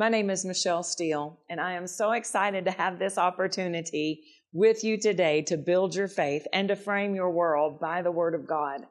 My name is Michelle Steele, and I am so excited to have this opportunity with you today to build your faith and to frame your world by the Word of God.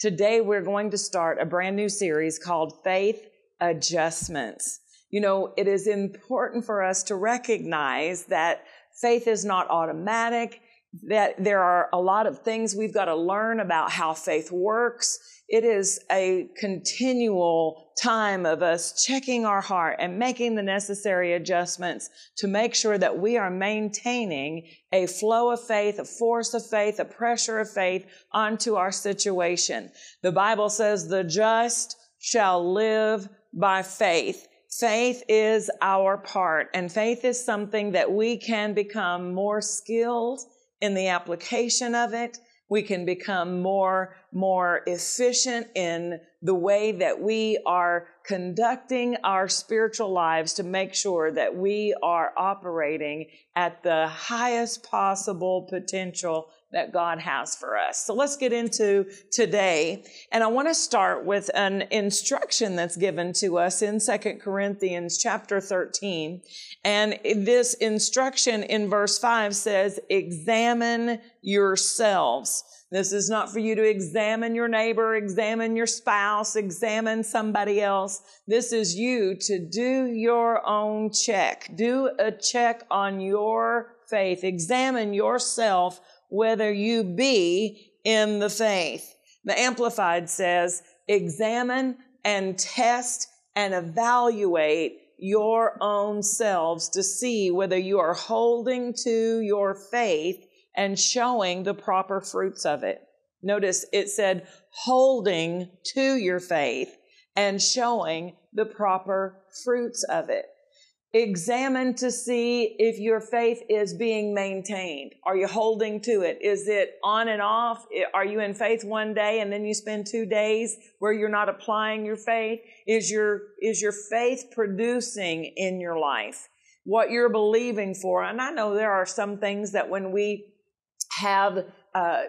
Today, we're going to start a brand new series called Faith Adjustments. You know, it is important for us to recognize that faith is not automatic, that there are a lot of things we've got to learn about how faith works. It is a continual time of us checking our heart and making the necessary adjustments to make sure that we are maintaining a flow of faith, a force of faith, a pressure of faith onto our situation. The Bible says the just shall live by faith. Faith is our part and faith is something that we can become more skilled in the application of it. We can become more, more efficient in the way that we are conducting our spiritual lives to make sure that we are operating at the highest possible potential that God has for us. So let's get into today. And I want to start with an instruction that's given to us in Second Corinthians chapter 13. And this instruction in verse 5 says, examine yourselves. This is not for you to examine your neighbor, examine your spouse, examine somebody else. This is you to do your own check. Do a check on your faith. Examine yourself whether you be in the faith. The Amplified says, examine and test and evaluate your own selves to see whether you are holding to your faith and showing the proper fruits of it. Notice it said holding to your faith and showing the proper fruits of it. Examine to see if your faith is being maintained. Are you holding to it? Is it on and off? Are you in faith one day and then you spend two days where you're not applying your faith? Is your, is your faith producing in your life what you're believing for? And I know there are some things that when we have uh,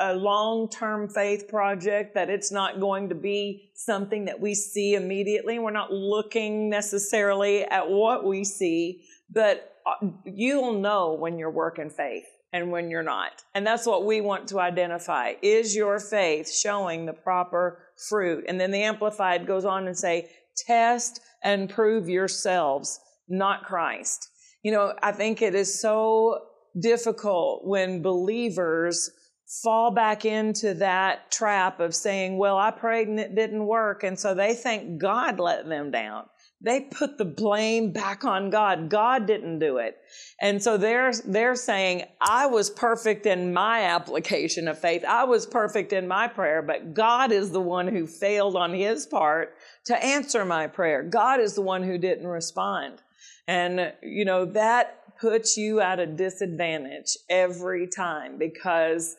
a long-term faith project that it's not going to be something that we see immediately. We're not looking necessarily at what we see, but uh, you'll know when you're working faith and when you're not. And that's what we want to identify. Is your faith showing the proper fruit? And then the Amplified goes on and say, test and prove yourselves, not Christ. You know, I think it is so difficult when believers fall back into that trap of saying, well, I prayed and it didn't work. And so they think God let them down. They put the blame back on God. God didn't do it. And so they're, they're saying, I was perfect in my application of faith. I was perfect in my prayer, but God is the one who failed on his part to answer my prayer. God is the one who didn't respond. And, you know, that puts you at a disadvantage every time because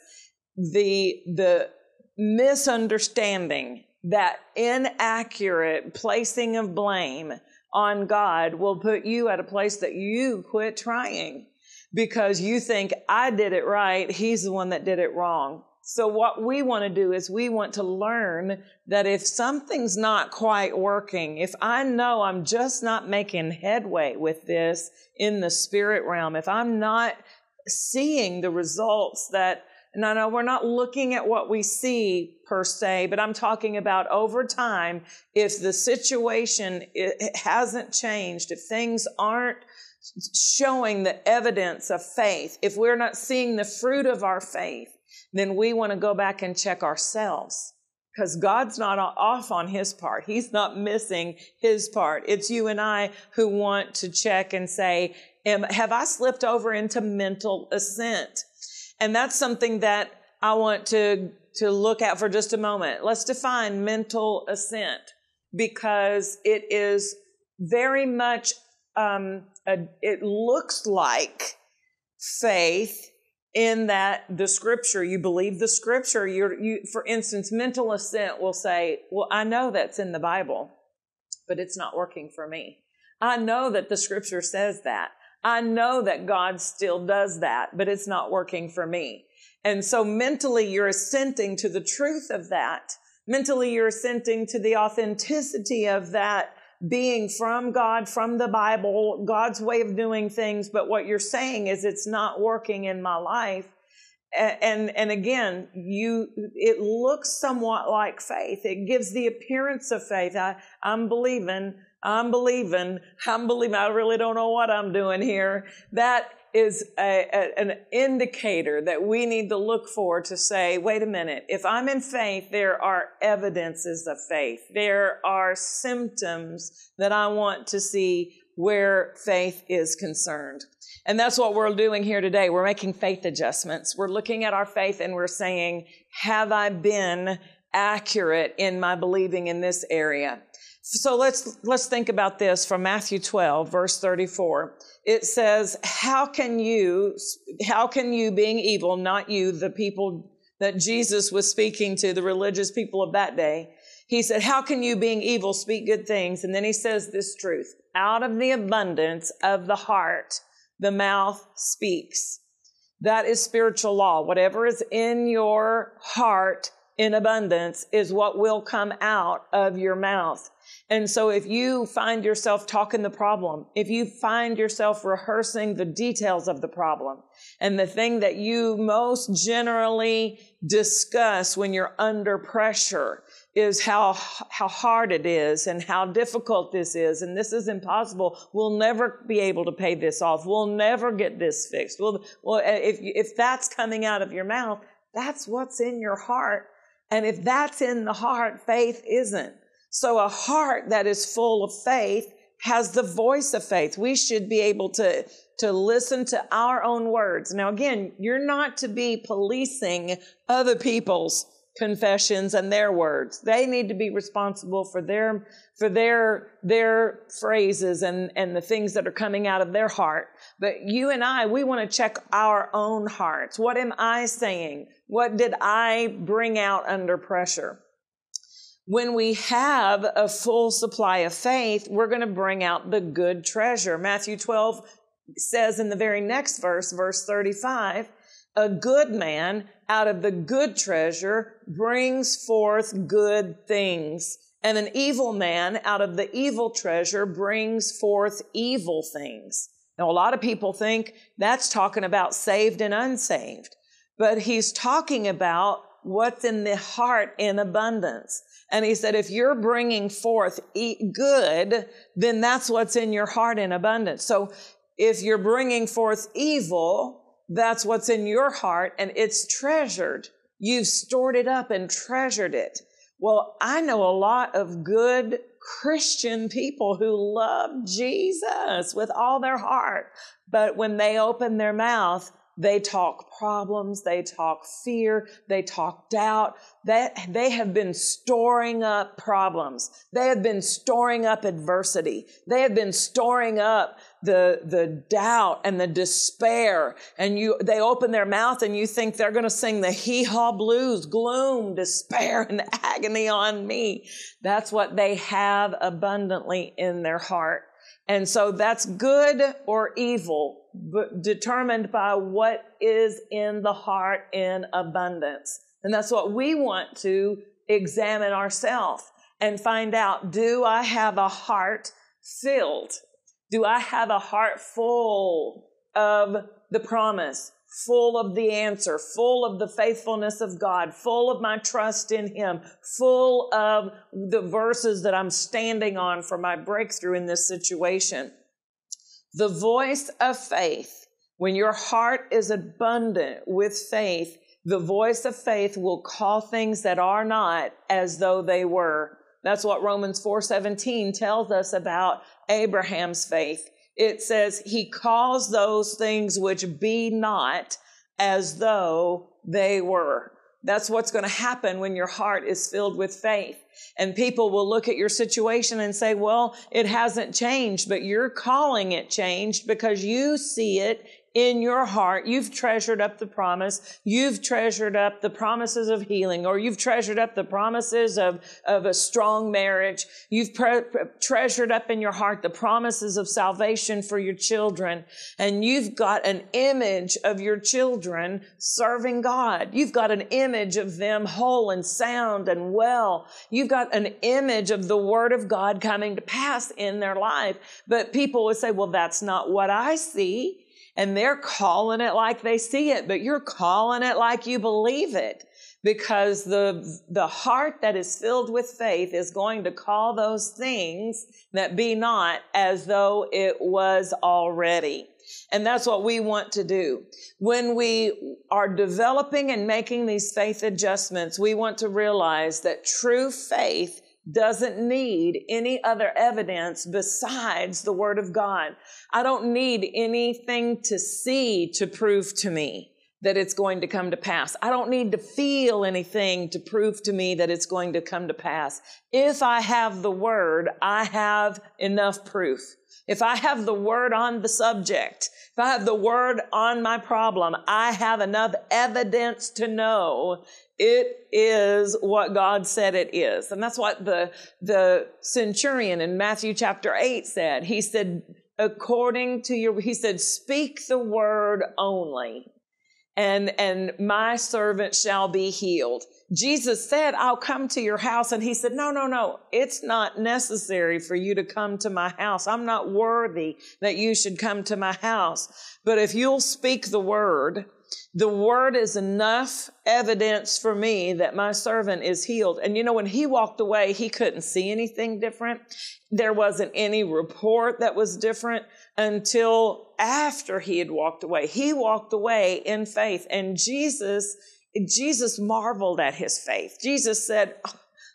the, the misunderstanding, that inaccurate placing of blame on God will put you at a place that you quit trying because you think I did it right. He's the one that did it wrong. So what we want to do is we want to learn that if something's not quite working, if I know I'm just not making headway with this in the spirit realm, if I'm not seeing the results that no, no, we're not looking at what we see per se, but I'm talking about over time. If the situation it hasn't changed, if things aren't showing the evidence of faith, if we're not seeing the fruit of our faith, then we want to go back and check ourselves because God's not off on his part. He's not missing his part. It's you and I who want to check and say, have I slipped over into mental assent? And that's something that I want to, to look at for just a moment. Let's define mental assent because it is very much, um, a, it looks like faith in that the scripture, you believe the scripture. You're, you, for instance, mental assent will say, well, I know that's in the Bible, but it's not working for me. I know that the scripture says that. I know that God still does that, but it's not working for me. And so mentally you're assenting to the truth of that. Mentally you're assenting to the authenticity of that being from God, from the Bible, God's way of doing things, but what you're saying is it's not working in my life. And, and again, you, it looks somewhat like faith. It gives the appearance of faith. I, I'm believing, I'm believing, I'm believing. I really don't know what I'm doing here. That is a, a, an indicator that we need to look for to say, wait a minute, if I'm in faith, there are evidences of faith. There are symptoms that I want to see where faith is concerned. And that's what we're doing here today. We're making faith adjustments. We're looking at our faith and we're saying, have I been accurate in my believing in this area? So let's, let's think about this from Matthew 12, verse 34 it says, how can you, how can you being evil, not you, the people that Jesus was speaking to, the religious people of that day, he said, how can you being evil speak good things? And then he says this truth, out of the abundance of the heart, the mouth speaks. That is spiritual law. Whatever is in your heart in abundance is what will come out of your mouth. And so if you find yourself talking the problem, if you find yourself rehearsing the details of the problem, and the thing that you most generally discuss when you're under pressure is how, how hard it is and how difficult this is. And this is impossible. We'll never be able to pay this off. We'll never get this fixed. Well, well, uh, if, if that's coming out of your mouth, that's what's in your heart. And if that's in the heart, faith isn't. So a heart that is full of faith has the voice of faith. We should be able to, to listen to our own words. Now, again, you're not to be policing other people's confessions and their words. They need to be responsible for their, for their, their phrases and, and the things that are coming out of their heart. But you and I, we want to check our own hearts. What am I saying? What did I bring out under pressure? When we have a full supply of faith, we're going to bring out the good treasure. Matthew 12 says in the very next verse, verse 35, a good man out of the good treasure brings forth good things. And an evil man out of the evil treasure brings forth evil things. Now, a lot of people think that's talking about saved and unsaved, but he's talking about what's in the heart in abundance. And he said, if you're bringing forth good, then that's what's in your heart in abundance. So if you're bringing forth evil, that's what's in your heart and it's treasured. You've stored it up and treasured it. Well, I know a lot of good Christian people who love Jesus with all their heart, but when they open their mouth, they talk problems. They talk fear. They talk doubt. They, they have been storing up problems. They have been storing up adversity. They have been storing up the, the doubt and the despair. And you, they open their mouth and you think they're going to sing the hee haw blues, gloom, despair, and agony on me. That's what they have abundantly in their heart. And so that's good or evil, determined by what is in the heart in abundance. And that's what we want to examine ourselves and find out, do I have a heart filled? Do I have a heart full of the promise? full of the answer, full of the faithfulness of God, full of my trust in Him, full of the verses that I'm standing on for my breakthrough in this situation. The voice of faith, when your heart is abundant with faith, the voice of faith will call things that are not as though they were. That's what Romans 4:17 tells us about Abraham's faith it says he calls those things which be not as though they were. That's what's going to happen when your heart is filled with faith. And people will look at your situation and say, well, it hasn't changed, but you're calling it changed because you see it in your heart. You've treasured up the promise. You've treasured up the promises of healing, or you've treasured up the promises of, of a strong marriage. You've pre- treasured up in your heart the promises of salvation for your children. And you've got an image of your children serving God. You've got an image of them whole and sound and well. You've got an image of the word of God coming to pass in their life. But people would say, well, that's not what I see and they're calling it like they see it, but you're calling it like you believe it because the, the heart that is filled with faith is going to call those things that be not as though it was already. And that's what we want to do. When we are developing and making these faith adjustments, we want to realize that true faith doesn't need any other evidence besides the Word of God. I don't need anything to see to prove to me that it's going to come to pass. I don't need to feel anything to prove to me that it's going to come to pass. If I have the Word, I have enough proof. If I have the word on the subject, if I have the word on my problem, I have enough evidence to know it is what God said it is. And that's what the, the centurion in Matthew chapter 8 said. He said, according to your, he said, speak the word only and, and my servant shall be healed. Jesus said, I'll come to your house. And he said, no, no, no. It's not necessary for you to come to my house. I'm not worthy that you should come to my house. But if you'll speak the word, the word is enough evidence for me that my servant is healed. And you know, when he walked away, he couldn't see anything different. There wasn't any report that was different until after he had walked away. He walked away in faith and Jesus, Jesus marveled at his faith. Jesus said,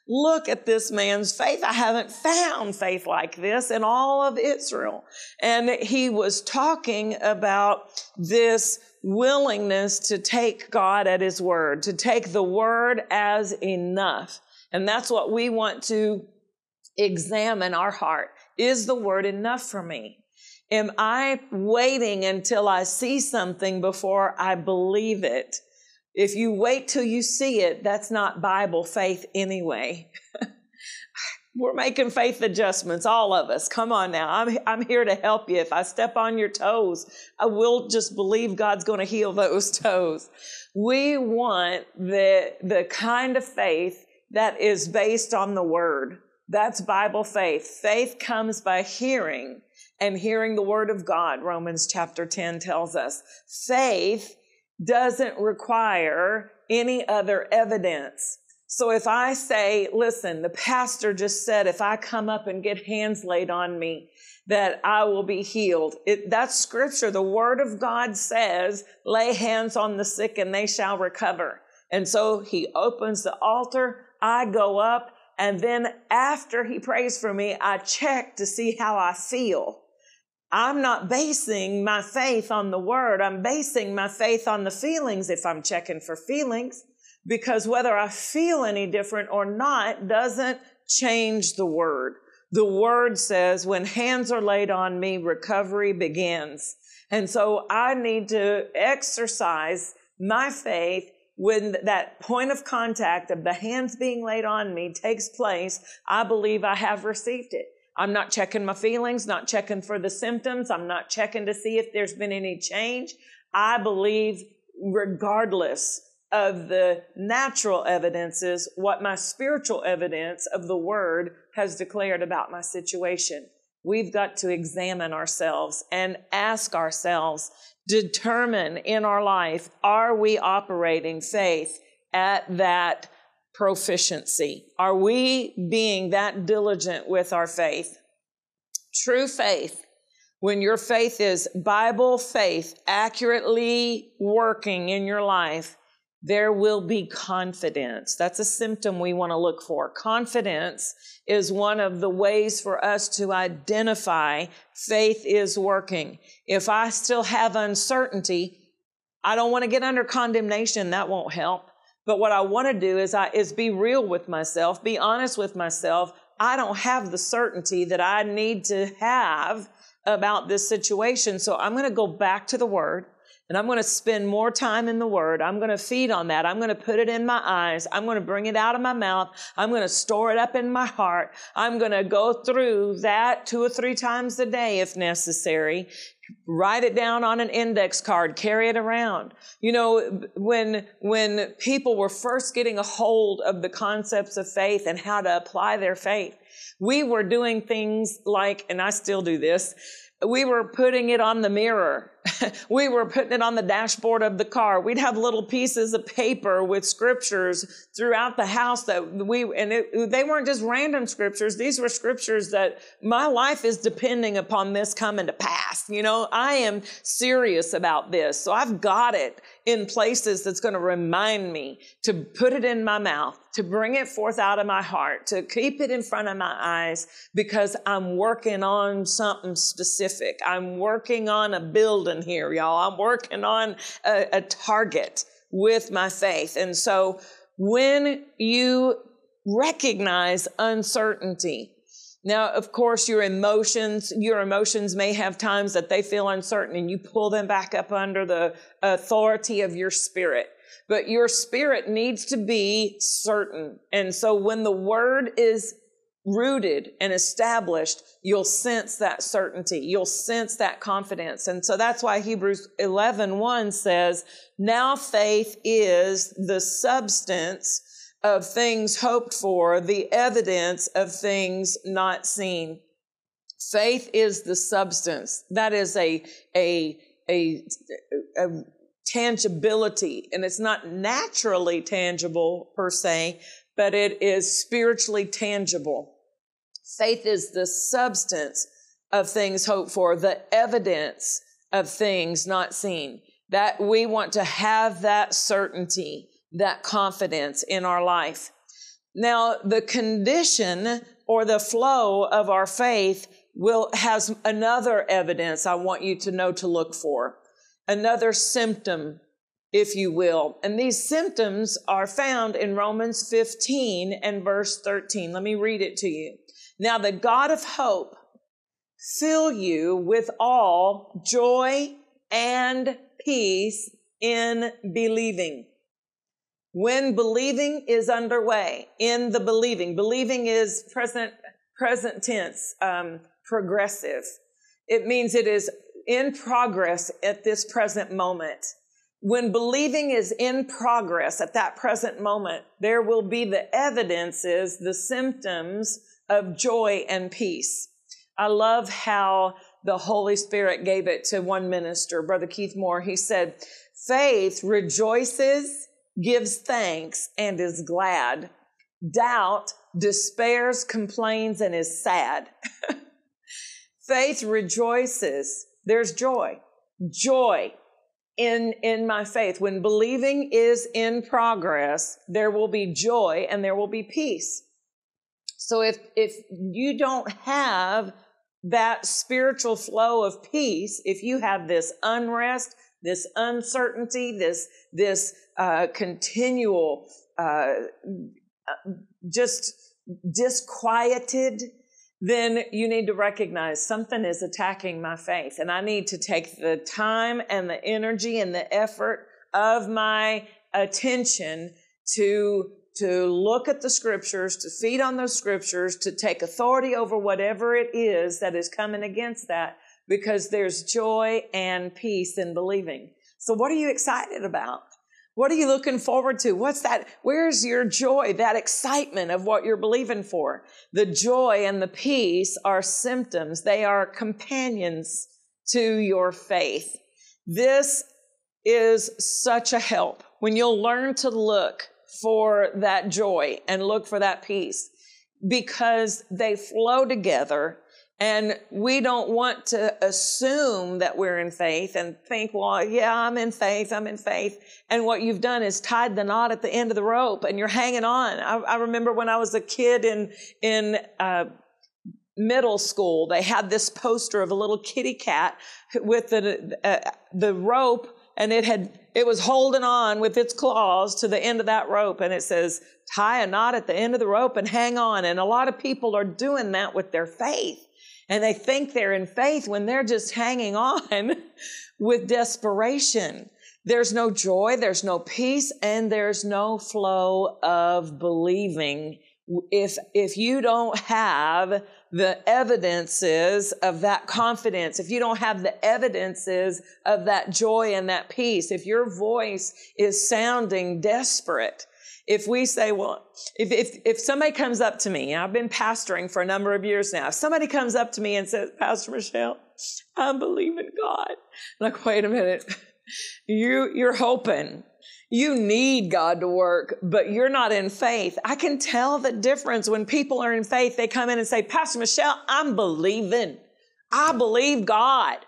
Look at this man's faith. I haven't found faith like this in all of Israel. And he was talking about this willingness to take God at his word, to take the word as enough. And that's what we want to examine our heart. Is the word enough for me? Am I waiting until I see something before I believe it? If you wait till you see it, that's not Bible faith anyway. We're making faith adjustments, all of us. Come on now. I'm, I'm here to help you. If I step on your toes, I will just believe God's going to heal those toes. We want the, the kind of faith that is based on the word. That's Bible faith. Faith comes by hearing and hearing the word of God, Romans chapter 10 tells us. Faith doesn't require any other evidence. So if I say, listen, the pastor just said, if I come up and get hands laid on me, that I will be healed. It, that's scripture. The word of God says, lay hands on the sick and they shall recover. And so he opens the altar. I go up. And then after he prays for me, I check to see how I feel. I'm not basing my faith on the word. I'm basing my faith on the feelings if I'm checking for feelings because whether I feel any different or not doesn't change the word. The word says when hands are laid on me, recovery begins. And so I need to exercise my faith when that point of contact of the hands being laid on me takes place. I believe I have received it. I'm not checking my feelings, not checking for the symptoms. I'm not checking to see if there's been any change. I believe regardless of the natural evidences, what my spiritual evidence of the word has declared about my situation. We've got to examine ourselves and ask ourselves, determine in our life, are we operating faith at that proficiency? Are we being that diligent with our faith? True faith, when your faith is Bible faith accurately working in your life, there will be confidence. That's a symptom we want to look for. Confidence is one of the ways for us to identify faith is working. If I still have uncertainty, I don't want to get under condemnation. That won't help. But what I want to do is I, is be real with myself, be honest with myself. I don't have the certainty that I need to have about this situation. So I'm going to go back to the word and I'm going to spend more time in the word. I'm going to feed on that. I'm going to put it in my eyes. I'm going to bring it out of my mouth. I'm going to store it up in my heart. I'm going to go through that two or three times a day if necessary. Write it down on an index card, carry it around. You know, when, when people were first getting a hold of the concepts of faith and how to apply their faith, we were doing things like, and I still do this, we were putting it on the mirror. we were putting it on the dashboard of the car. We'd have little pieces of paper with scriptures throughout the house that we, and it, they weren't just random scriptures. These were scriptures that my life is depending upon this coming to pass. You know, I am serious about this. So I've got it in places that's going to remind me to put it in my mouth, to bring it forth out of my heart, to keep it in front of my eyes because I'm working on something specific. I'm working on a building here, y'all. I'm working on a, a target with my faith. And so when you recognize uncertainty, now, of course, your emotions, your emotions may have times that they feel uncertain and you pull them back up under the authority of your spirit. But your spirit needs to be certain. And so when the word is rooted and established, you'll sense that certainty. You'll sense that confidence. And so that's why Hebrews 11, 1 says, now faith is the substance of things hoped for, the evidence of things not seen. Faith is the substance. That is a, a, a, a tangibility, and it's not naturally tangible per se, but it is spiritually tangible. Faith is the substance of things hoped for, the evidence of things not seen. That we want to have that certainty that confidence in our life. Now, the condition or the flow of our faith will has another evidence I want you to know to look for. Another symptom, if you will. And these symptoms are found in Romans 15 and verse 13. Let me read it to you. Now the God of hope fill you with all joy and peace in believing when believing is underway, in the believing, believing is present, present tense, um, progressive. It means it is in progress at this present moment. When believing is in progress at that present moment, there will be the evidences, the symptoms of joy and peace. I love how the Holy Spirit gave it to one minister, Brother Keith Moore. He said, faith rejoices gives thanks and is glad. Doubt despairs, complains, and is sad. Faith rejoices. There's joy. Joy in, in my faith. When believing is in progress, there will be joy and there will be peace. So if, if you don't have that spiritual flow of peace, if you have this unrest, this uncertainty, this, this uh, continual, uh, just disquieted, then you need to recognize something is attacking my faith. And I need to take the time and the energy and the effort of my attention to to look at the scriptures, to feed on those scriptures, to take authority over whatever it is that is coming against that, because there's joy and peace in believing. So what are you excited about? What are you looking forward to? What's that? Where's your joy, that excitement of what you're believing for? The joy and the peace are symptoms. They are companions to your faith. This is such a help when you'll learn to look for that joy and look for that peace because they flow together and we don't want to assume that we're in faith and think, well, yeah, I'm in faith, I'm in faith. And what you've done is tied the knot at the end of the rope and you're hanging on. I, I remember when I was a kid in, in, uh, middle school, they had this poster of a little kitty cat with the, uh, the rope and it had, it was holding on with its claws to the end of that rope. And it says, tie a knot at the end of the rope and hang on. And a lot of people are doing that with their faith. And they think they're in faith when they're just hanging on with desperation. There's no joy, there's no peace, and there's no flow of believing. If, if you don't have the evidences of that confidence, if you don't have the evidences of that joy and that peace, if your voice is sounding desperate, if we say, well, if, if, if somebody comes up to me, and I've been pastoring for a number of years now, if somebody comes up to me and says, Pastor Michelle, I believe in God. I'm like, wait a minute. You, you're hoping. You need God to work, but you're not in faith. I can tell the difference when people are in faith. They come in and say, Pastor Michelle, I'm believing. I believe God.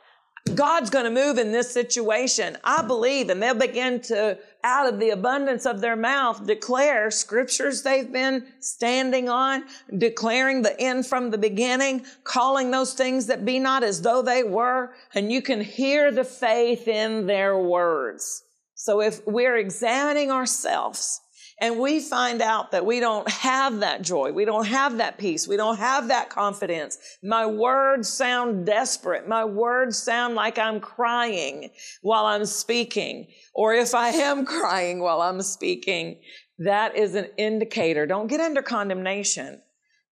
God's going to move in this situation. I believe. And they'll begin to, out of the abundance of their mouth, declare scriptures they've been standing on, declaring the end from the beginning, calling those things that be not as though they were. And you can hear the faith in their words. So if we're examining ourselves, and we find out that we don't have that joy. We don't have that peace. We don't have that confidence. My words sound desperate. My words sound like I'm crying while I'm speaking. Or if I am crying while I'm speaking, that is an indicator. Don't get under condemnation.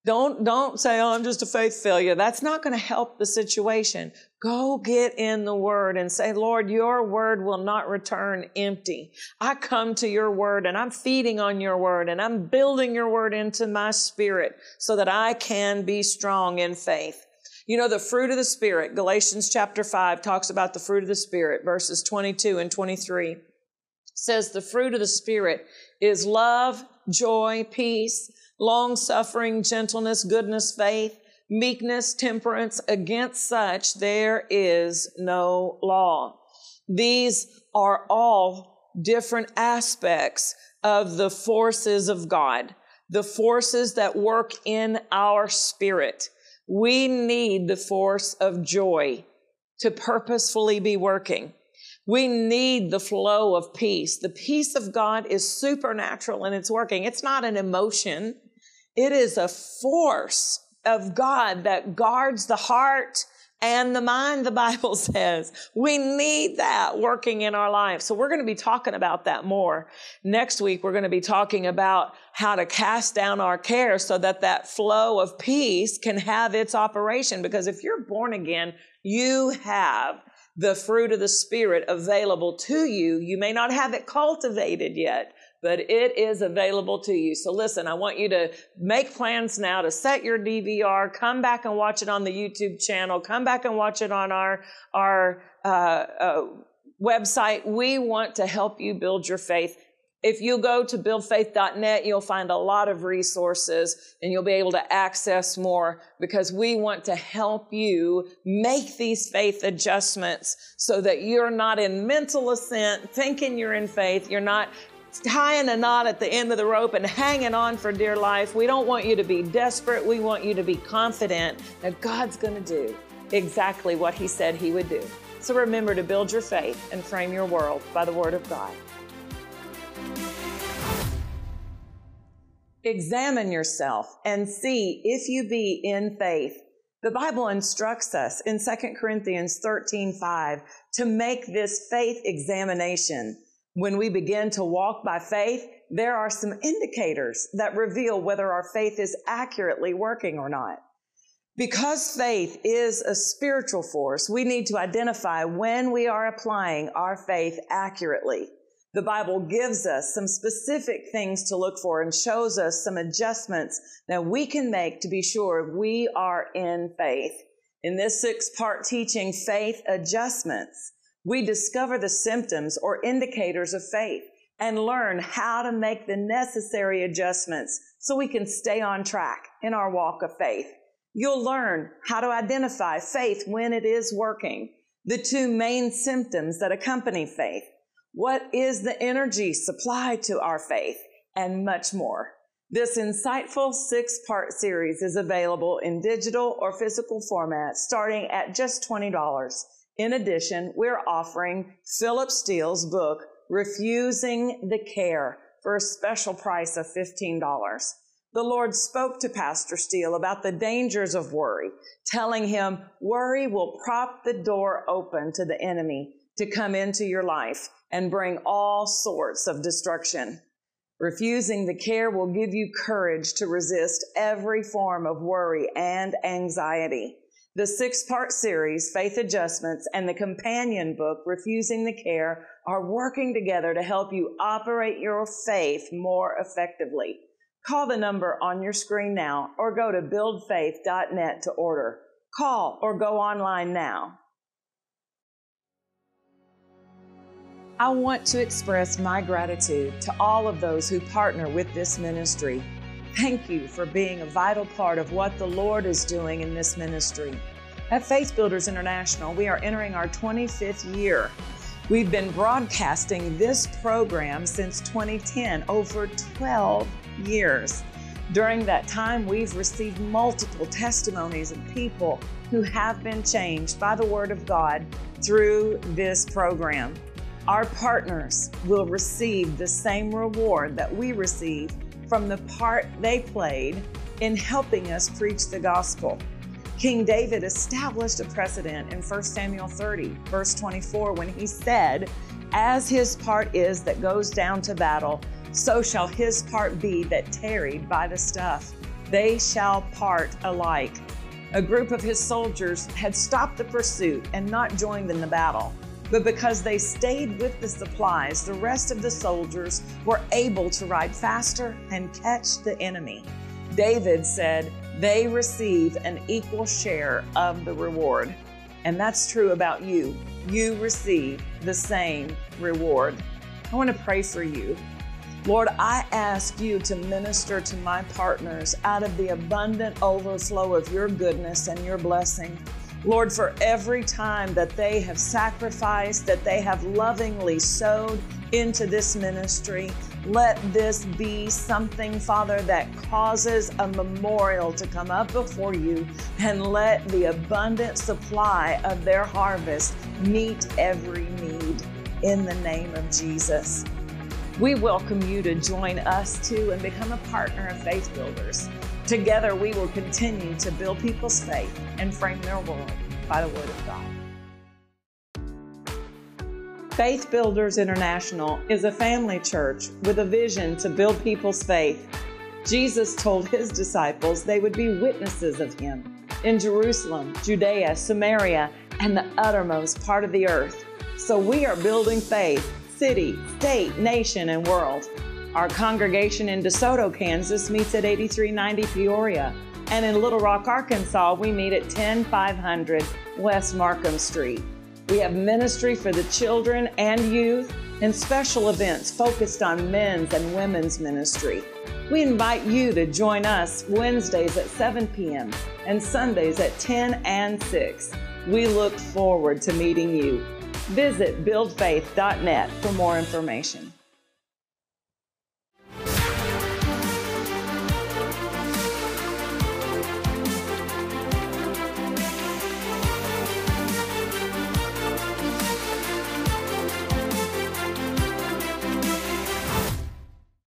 Don't, don't say, oh, I'm just a faith failure. That's not going to help the situation. Go get in the word and say, Lord, your word will not return empty. I come to your word and I'm feeding on your word and I'm building your word into my spirit so that I can be strong in faith. You know, the fruit of the spirit, Galatians chapter five talks about the fruit of the spirit, verses 22 and 23 says the fruit of the spirit is love, joy, peace, long suffering, gentleness, goodness, faith, meekness, temperance. Against such there is no law. These are all different aspects of the forces of God, the forces that work in our spirit. We need the force of joy to purposefully be working. We need the flow of peace. The peace of God is supernatural and it's working. It's not an emotion. It is a force of God that guards the heart and the mind, the Bible says. We need that working in our lives. So we're going to be talking about that more. Next week, we're going to be talking about how to cast down our care so that that flow of peace can have its operation. Because if you're born again, you have the fruit of the Spirit available to you. You may not have it cultivated yet, but it is available to you. So listen, I want you to make plans now to set your DVR, come back and watch it on the YouTube channel, come back and watch it on our, our, uh, uh, website. We want to help you build your faith. If you go to buildfaith.net, you'll find a lot of resources and you'll be able to access more because we want to help you make these faith adjustments so that you're not in mental assent, thinking you're in faith. You're not tying a knot at the end of the rope and hanging on for dear life. We don't want you to be desperate. We want you to be confident that God's going to do exactly what He said He would do. So remember to build your faith and frame your world by the Word of God. Examine yourself and see if you be in faith. The Bible instructs us in 2 Corinthians 13 5 to make this faith examination when we begin to walk by faith, there are some indicators that reveal whether our faith is accurately working or not. Because faith is a spiritual force, we need to identify when we are applying our faith accurately. The Bible gives us some specific things to look for and shows us some adjustments that we can make to be sure we are in faith. In this six part teaching, faith adjustments, we discover the symptoms or indicators of faith and learn how to make the necessary adjustments so we can stay on track in our walk of faith. You'll learn how to identify faith when it is working, the two main symptoms that accompany faith, what is the energy supplied to our faith, and much more. This insightful six part series is available in digital or physical format starting at just $20. In addition, we're offering Philip Steele's book, Refusing the Care, for a special price of $15. The Lord spoke to Pastor Steele about the dangers of worry, telling him worry will prop the door open to the enemy to come into your life and bring all sorts of destruction. Refusing the care will give you courage to resist every form of worry and anxiety. The six part series, Faith Adjustments, and the companion book, Refusing the Care, are working together to help you operate your faith more effectively. Call the number on your screen now or go to buildfaith.net to order. Call or go online now. I want to express my gratitude to all of those who partner with this ministry. Thank you for being a vital part of what the Lord is doing in this ministry. At Faith Builders International, we are entering our 25th year. We've been broadcasting this program since 2010, over 12 years. During that time, we've received multiple testimonies of people who have been changed by the Word of God through this program. Our partners will receive the same reward that we receive from the part they played in helping us preach the gospel. King David established a precedent in 1 Samuel 30, verse 24, when he said, As his part is that goes down to battle, so shall his part be that tarried by the stuff. They shall part alike. A group of his soldiers had stopped the pursuit and not joined in the battle. But because they stayed with the supplies, the rest of the soldiers were able to ride faster and catch the enemy. David said, They receive an equal share of the reward. And that's true about you. You receive the same reward. I want to pray for you. Lord, I ask you to minister to my partners out of the abundant overflow of your goodness and your blessing. Lord, for every time that they have sacrificed, that they have lovingly sowed into this ministry, let this be something, Father, that causes a memorial to come up before you and let the abundant supply of their harvest meet every need in the name of Jesus. We welcome you to join us too and become a partner of Faith Builders. Together, we will continue to build people's faith and frame their world by the Word of God. Faith Builders International is a family church with a vision to build people's faith. Jesus told his disciples they would be witnesses of him in Jerusalem, Judea, Samaria, and the uttermost part of the earth. So we are building faith, city, state, nation, and world. Our congregation in DeSoto, Kansas meets at 8390 Peoria. And in Little Rock, Arkansas, we meet at 10500 West Markham Street. We have ministry for the children and youth and special events focused on men's and women's ministry. We invite you to join us Wednesdays at 7 p.m. and Sundays at 10 and 6. We look forward to meeting you. Visit buildfaith.net for more information.